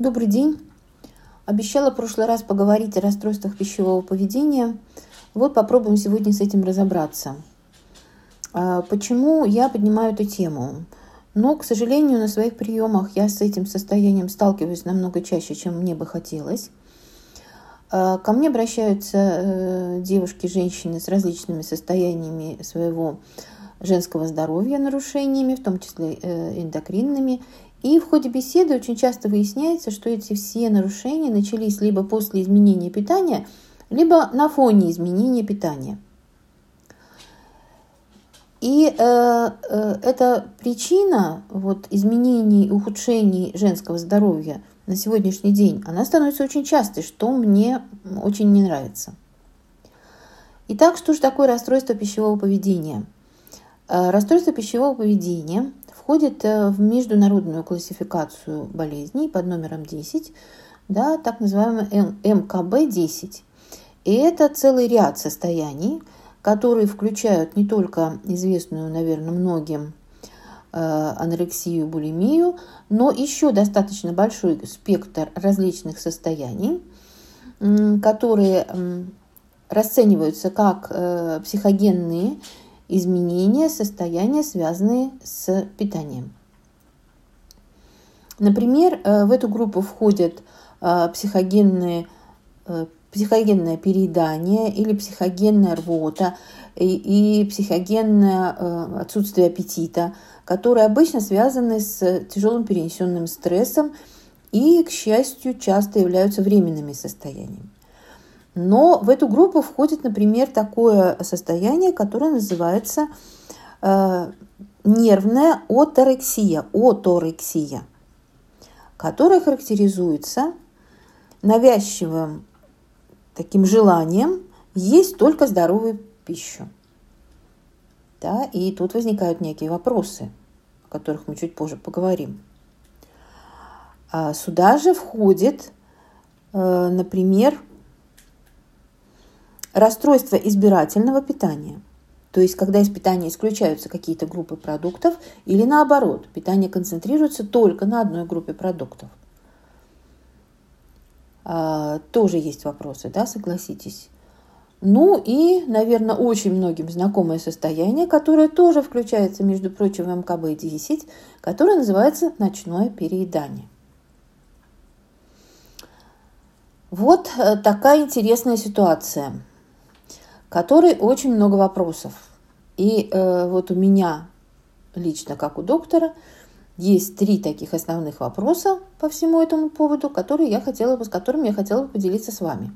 Добрый день. Обещала в прошлый раз поговорить о расстройствах пищевого поведения. Вот попробуем сегодня с этим разобраться. А, почему я поднимаю эту тему? Но, к сожалению, на своих приемах я с этим состоянием сталкиваюсь намного чаще, чем мне бы хотелось. А, ко мне обращаются э, девушки, женщины с различными состояниями своего женского здоровья, нарушениями, в том числе э, эндокринными, и в ходе беседы очень часто выясняется, что эти все нарушения начались либо после изменения питания, либо на фоне изменения питания. И э, э, эта причина вот, изменений и ухудшений женского здоровья на сегодняшний день, она становится очень частой, что мне очень не нравится. Итак, что же такое расстройство пищевого поведения? Э, расстройство пищевого поведения входит э, в международную классификацию болезней под номером 10, да, так называемый МКБ-10. И это целый ряд состояний, которые включают не только известную, наверное, многим э, анорексию, булимию, но еще достаточно большой спектр различных состояний, которые расцениваются как психогенные изменения состояния, связанные с питанием. Например, э, в эту группу входят э, психогенные, э, психогенное переедание или психогенная рвота и, и психогенное отсутствие аппетита, которые обычно связаны с тяжелым перенесенным стрессом и, к счастью, часто являются временными состояниями. Но в эту группу входит, например, такое состояние, которое называется э, нервная оторексия, оторексия, которая характеризуется навязчивым таким желанием есть только здоровую пищу. Да, и тут возникают некие вопросы, о которых мы чуть позже поговорим. А сюда же входит, э, например, Расстройство избирательного питания. То есть, когда из питания исключаются какие-то группы продуктов, или наоборот, питание концентрируется только на одной группе продуктов. А, тоже есть вопросы, да, согласитесь. Ну и, наверное, очень многим знакомое состояние, которое тоже включается, между прочим, в МКБ-10, которое называется ночное переедание. Вот э, такая интересная ситуация которой очень много вопросов. И э, вот у меня лично, как у доктора, есть три таких основных вопроса по всему этому поводу, которые я хотела бы, с которыми я хотела бы поделиться с вами.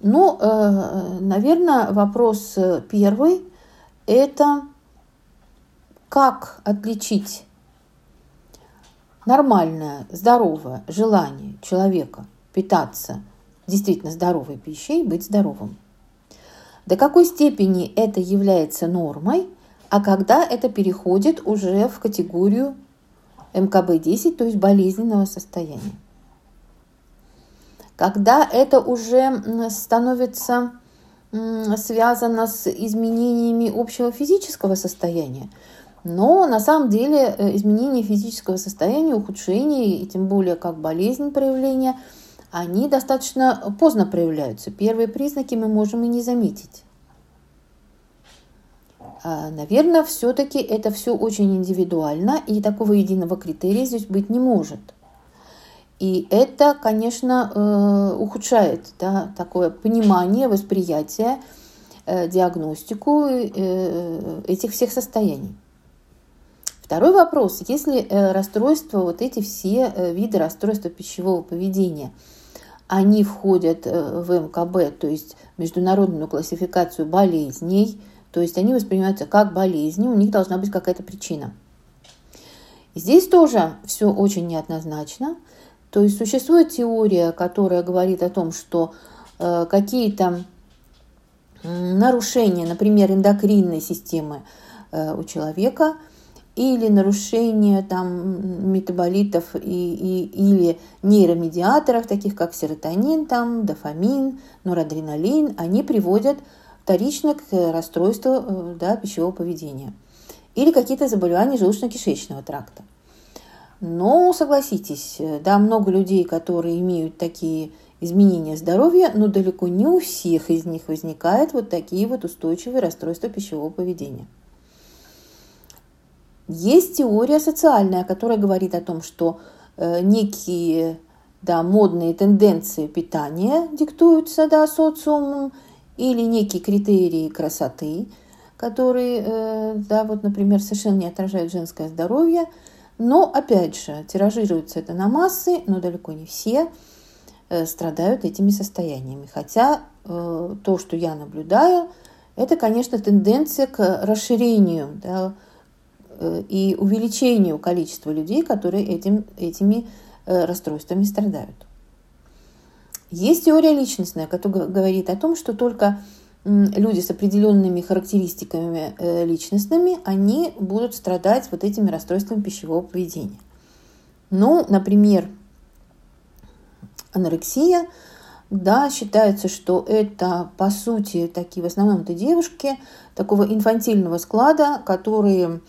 Ну, э, наверное, вопрос первый – это как отличить нормальное, здоровое желание человека питаться действительно здоровой пищей, быть здоровым. До какой степени это является нормой, а когда это переходит уже в категорию МКБ-10, то есть болезненного состояния. Когда это уже становится связано с изменениями общего физического состояния, но на самом деле э, изменение физического состояния, ухудшение, и тем более как болезнь проявления – они достаточно поздно проявляются. Первые признаки мы можем и не заметить. А, Наверное, все-таки это все очень индивидуально, и такого единого критерия здесь быть не может. И это, конечно, э, ухудшает да, такое понимание, восприятие, э, диагностику э, этих всех состояний. Второй вопрос. Если расстройства, вот эти все виды расстройства пищевого поведения – они входят э, в МКБ, то есть международную классификацию болезней, то есть они воспринимаются как болезни, у них должна быть какая-то причина. Здесь тоже все очень неоднозначно. То есть существует теория, которая говорит о том, что э, какие-то нарушения, например, эндокринной системы э, у человека – или нарушение там, метаболитов и, и, или нейромедиаторов, таких как серотонин, там, дофамин, норадреналин, они приводят вторично к расстройству э, да, пищевого поведения. Или какие-то заболевания желудочно-кишечного тракта. Но согласитесь, да, много людей, которые имеют такие изменения здоровья, но далеко не у всех из них возникают вот такие вот устойчивые расстройства пищевого поведения. Есть теория социальная, которая говорит о том, что э, некие да, модные тенденции питания диктуются да, социумом или некие критерии красоты, которые, э, да, вот, например, совершенно не отражают женское здоровье. Но, опять же, тиражируется это на массы, но далеко не все э, страдают этими состояниями. Хотя то, что я наблюдаю, это, конечно, тенденция к расширению да, и увеличению количества людей, которые этим, этими расстройствами страдают. Есть теория личностная, которая говорит о том, что только люди с определенными характеристиками э, личностными, они будут страдать вот этими расстройствами пищевого поведения. Ну, например, анорексия, да, считается, что это, по сути, такие в основном это девушки такого инфантильного склада, которые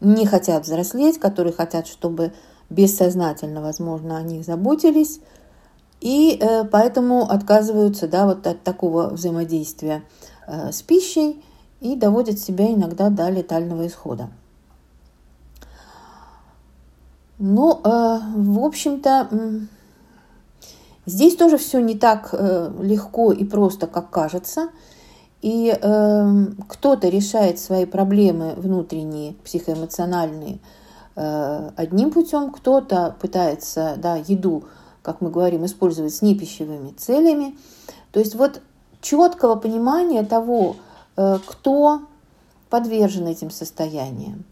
не хотят взрослеть, которые хотят, чтобы бессознательно, возможно, о них заботились, и э, поэтому отказываются да, вот от такого взаимодействия э, с пищей и доводят себя иногда до летального исхода. Ну, э, в общем-то, здесь тоже все не так легко и просто, как кажется. И кто-то решает свои проблемы внутренние, психоэмоциональные одним путем, кто-то пытается да, еду как мы говорим, использовать с непищевыми целями. То есть вот четкого понимания того, э, кто подвержен этим состояниям,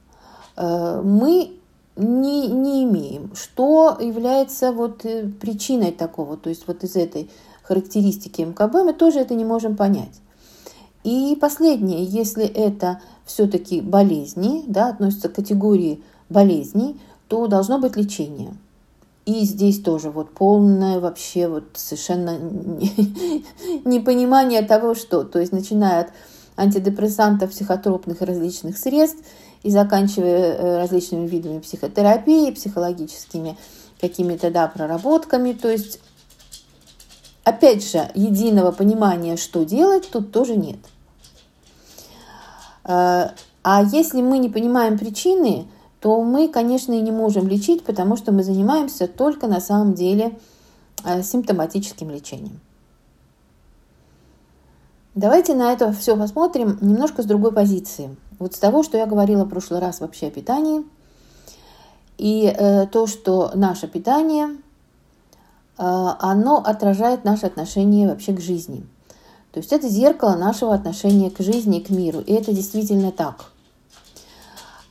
э, мы не, не имеем. Что является вот э, причиной такого, то есть вот из этой характеристики МКБ мы тоже это не можем понять. И последнее, если это все-таки болезни, да, относятся к категории болезней, то должно быть лечение. И здесь тоже вот полное вообще вот совершенно непонимание того, что. То есть начиная от антидепрессантов, психотропных различных средств и заканчивая э, различными видами психотерапии, психологическими какими-то да, проработками. То есть, опять же, единого понимания, что делать, тут тоже нет. А если мы не понимаем причины, то мы, конечно, и не можем лечить, потому что мы занимаемся только на самом деле э, симптоматическим лечением. Давайте на это все посмотрим немножко с другой позиции. Вот с того, что я говорила в прошлый раз вообще о питании, и э, то, что наше питание, э, оно отражает наше отношение вообще к жизни. То есть это зеркало нашего отношения к жизни, к миру. И это действительно так –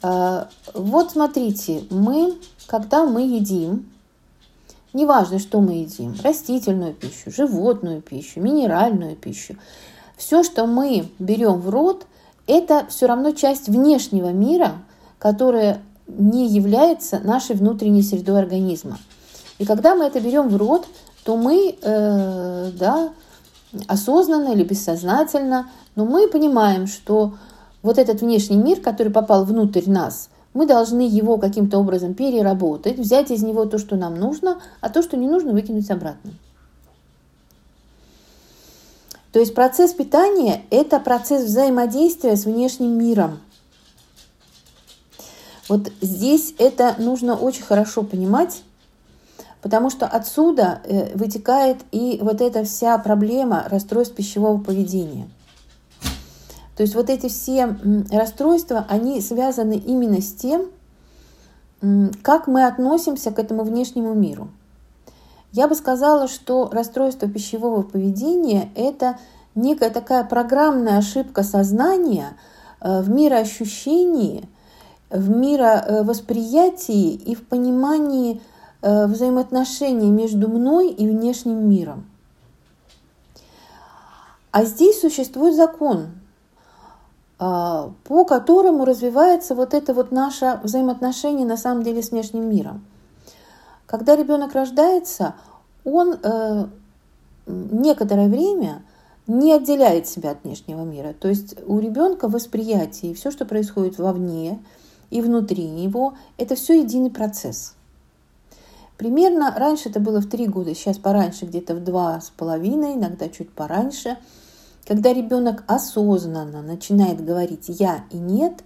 Э, вот смотрите, мы, когда мы едим, неважно, что мы едим, растительную пищу, животную пищу, минеральную пищу, все, что мы берем в рот, это все равно часть внешнего мира, которая не является нашей внутренней средой организма. И когда мы это берем в рот, то мы, э, да, осознанно или бессознательно, но мы понимаем, что вот этот внешний мир, который попал внутрь нас, мы должны его каким-то образом переработать, взять из него то, что нам нужно, а то, что не нужно, выкинуть обратно. То есть процесс питания – это процесс взаимодействия с внешним миром. Вот здесь это нужно очень хорошо понимать, потому что отсюда э, вытекает и вот эта вся проблема расстройств пищевого поведения – то есть вот эти все расстройства, они связаны именно с тем, как мы относимся к этому внешнему миру. Я бы сказала, что расстройство пищевого поведения – это некая такая программная ошибка сознания э, в мироощущении, в мировосприятии и в понимании э, взаимоотношений между мной и внешним миром. А здесь существует закон, а, по которому развивается вот это вот наше взаимоотношение на самом деле с внешним миром. Когда ребенок рождается, он э, некоторое время не отделяет себя от внешнего мира. То есть у ребенка восприятие и все, что происходит вовне и внутри него, это все единый процесс. Примерно раньше это было в три года, сейчас пораньше где-то в два с половиной, иногда чуть пораньше. Когда ребенок осознанно начинает говорить «я» и «нет»,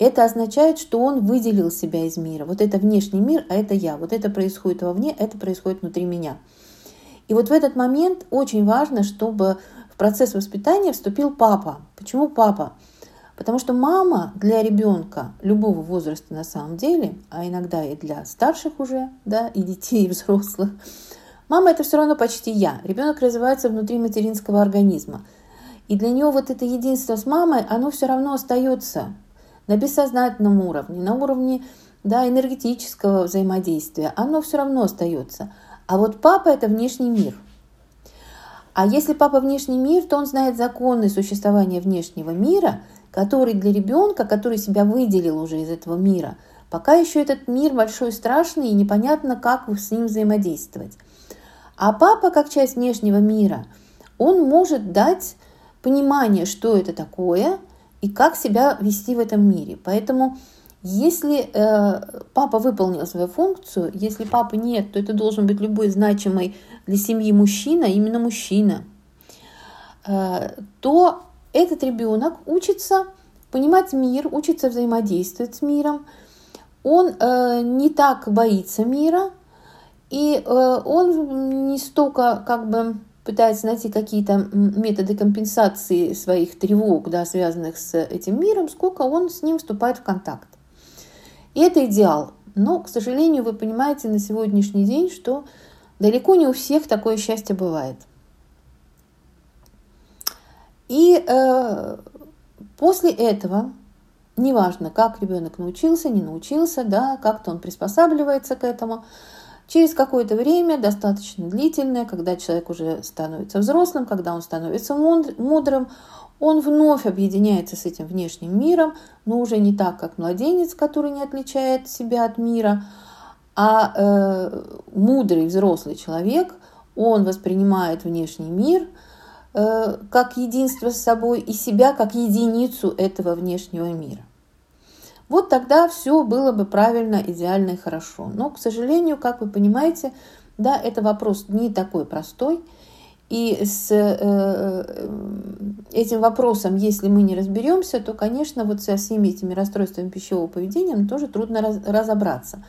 это означает, что он выделил себя из мира. Вот это внешний мир, а это я. Вот это происходит вовне, это происходит внутри меня. И вот в этот момент очень важно, чтобы в процесс воспитания вступил папа. Почему папа? Потому что мама для ребенка любого возраста на самом деле, а иногда и для старших уже, да, и детей, и взрослых, мама это все равно почти я. Ребенок развивается внутри материнского организма. И для него вот это единство с мамой, оно все равно остается на бессознательном уровне, на уровне да, энергетического взаимодействия. Оно все равно остается. А вот папа это внешний мир. А если папа внешний мир, то он знает законы существования внешнего мира – который для ребенка, который себя выделил уже из этого мира, пока еще этот мир большой, страшный и непонятно, как с ним взаимодействовать. А папа, как часть внешнего мира, он может дать понимание, что это такое и как себя вести в этом мире. Поэтому если э, папа выполнил свою функцию, если папы нет, то это должен быть любой значимый для семьи мужчина, именно мужчина, э, то этот ребенок учится понимать мир, учится взаимодействовать с миром. Он э, не так боится мира, и э, он не столько как бы пытается найти какие-то методы компенсации своих тревог, да, связанных с этим миром, сколько он с ним вступает в контакт. И это идеал. Но, к сожалению, вы понимаете на сегодняшний день, что далеко не у всех такое счастье бывает. И э, после этого, неважно, как ребенок научился, не научился, да, как-то он приспосабливается к этому, через какое-то время, достаточно длительное, когда человек уже становится взрослым, когда он становится мудрым, он вновь объединяется с этим внешним миром, но уже не так, как младенец, который не отличает себя от мира, а э, мудрый взрослый человек, он воспринимает внешний мир – как единство с собой и себя как единицу этого внешнего мира. Вот тогда все было бы правильно, идеально и хорошо. Но, к сожалению, как вы понимаете, да, это вопрос не такой простой. И с э, этим вопросом, если мы не разберемся, то, конечно, вот со всеми этими расстройствами пищевого поведения тоже трудно раз, разобраться.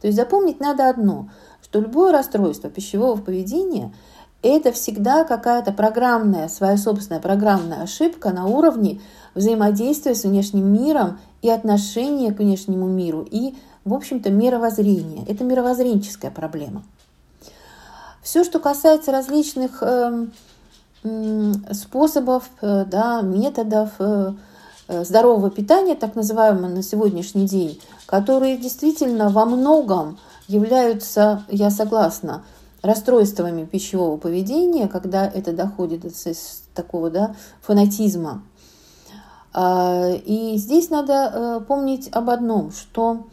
То есть запомнить надо одно, что любое расстройство пищевого поведения – это всегда какая-то программная, своя собственная программная ошибка на уровне взаимодействия с внешним миром и отношения к внешнему миру и, в общем-то, мировоззрения. Это мировоззренческая проблема. Все, что касается различных э, э, способов, э, да, методов э, э, здорового питания, так называемого на сегодняшний день, которые действительно во многом являются, я согласна, расстройствами пищевого поведения, когда это доходит до такого да, фанатизма. А, и здесь надо э, помнить об одном, что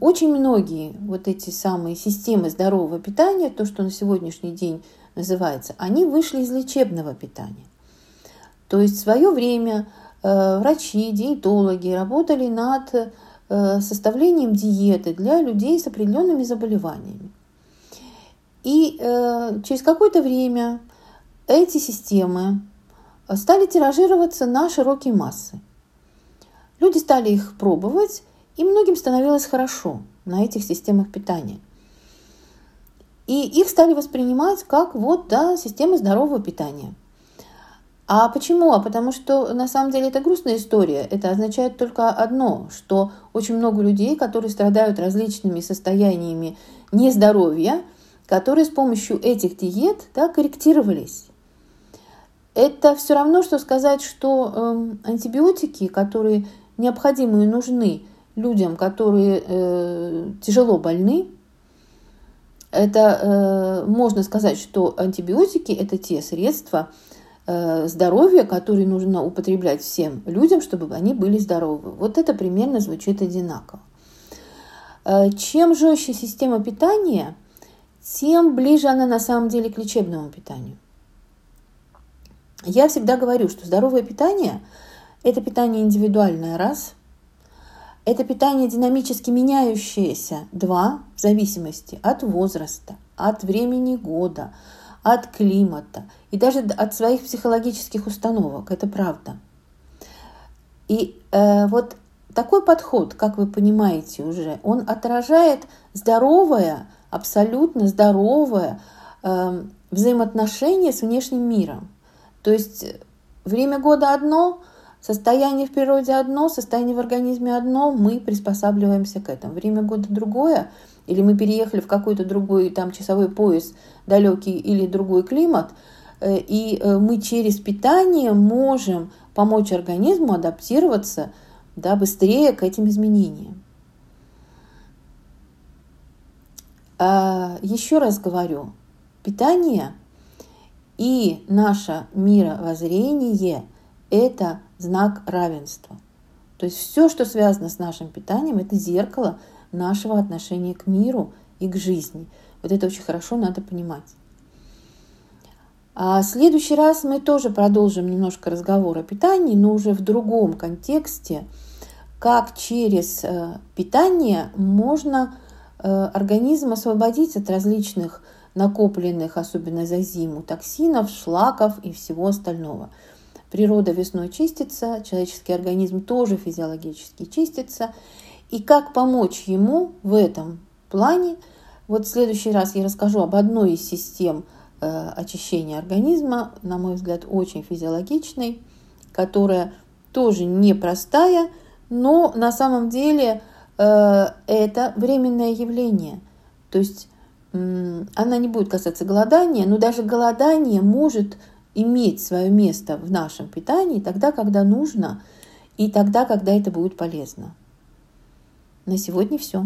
очень многие вот эти самые системы здорового питания, то, что на сегодняшний день называется, они вышли из лечебного питания. То есть в свое время э, врачи, диетологи работали над э, составлением диеты для людей с определенными заболеваниями. И э, через какое-то время эти системы стали тиражироваться на широкие массы. Люди стали их пробовать, и многим становилось хорошо на этих системах питания. И их стали воспринимать как вот, да, системы здорового питания. А почему? А потому что на самом деле это грустная история. Это означает только одно, что очень много людей, которые страдают различными состояниями нездоровья, которые с помощью этих диет да, корректировались. Это все равно, что сказать, что э, антибиотики, которые необходимы и нужны людям, которые э, тяжело больны, это э, можно сказать, что антибиотики это те средства э, здоровья, которые нужно употреблять всем людям, чтобы они были здоровы. Вот это примерно звучит одинаково. Э, чем жестче система питания, тем ближе она на самом деле к лечебному питанию. Я всегда говорю, что здоровое питание – это питание индивидуальное, раз. Это питание динамически меняющееся. Два, в зависимости от возраста, от времени года, от климата и даже от своих психологических установок. Это правда. И э, вот такой подход, как вы понимаете уже, он отражает здоровое, абсолютно здоровое э, взаимоотношение с внешним миром. То есть время года одно, состояние в природе одно, состояние в организме одно, мы приспосабливаемся к этому. Время года другое, или мы переехали в какой-то другой там часовой пояс далекий или другой климат, э, и э, мы через питание можем помочь организму адаптироваться да, быстрее к этим изменениям. А, еще раз говорю, питание и наше мировоззрение – это знак равенства. То есть все, что связано с нашим питанием, это зеркало нашего отношения к миру и к жизни. Вот это очень хорошо надо понимать. А в следующий раз мы тоже продолжим немножко разговор о питании, но уже в другом контексте, как через э, питание можно организм освободить от различных накопленных, особенно за зиму, токсинов, шлаков и всего остального. Природа весной чистится, человеческий организм тоже физиологически чистится. И как помочь ему в этом плане, вот в следующий раз я расскажу об одной из систем – Э, очищения организма, на мой взгляд, очень физиологичной, которая тоже непростая, но на самом деле э, это временное явление. То есть она не будет касаться голодания, но даже голодание может иметь свое место в нашем питании тогда, когда нужно, и тогда, когда это будет полезно. На сегодня все.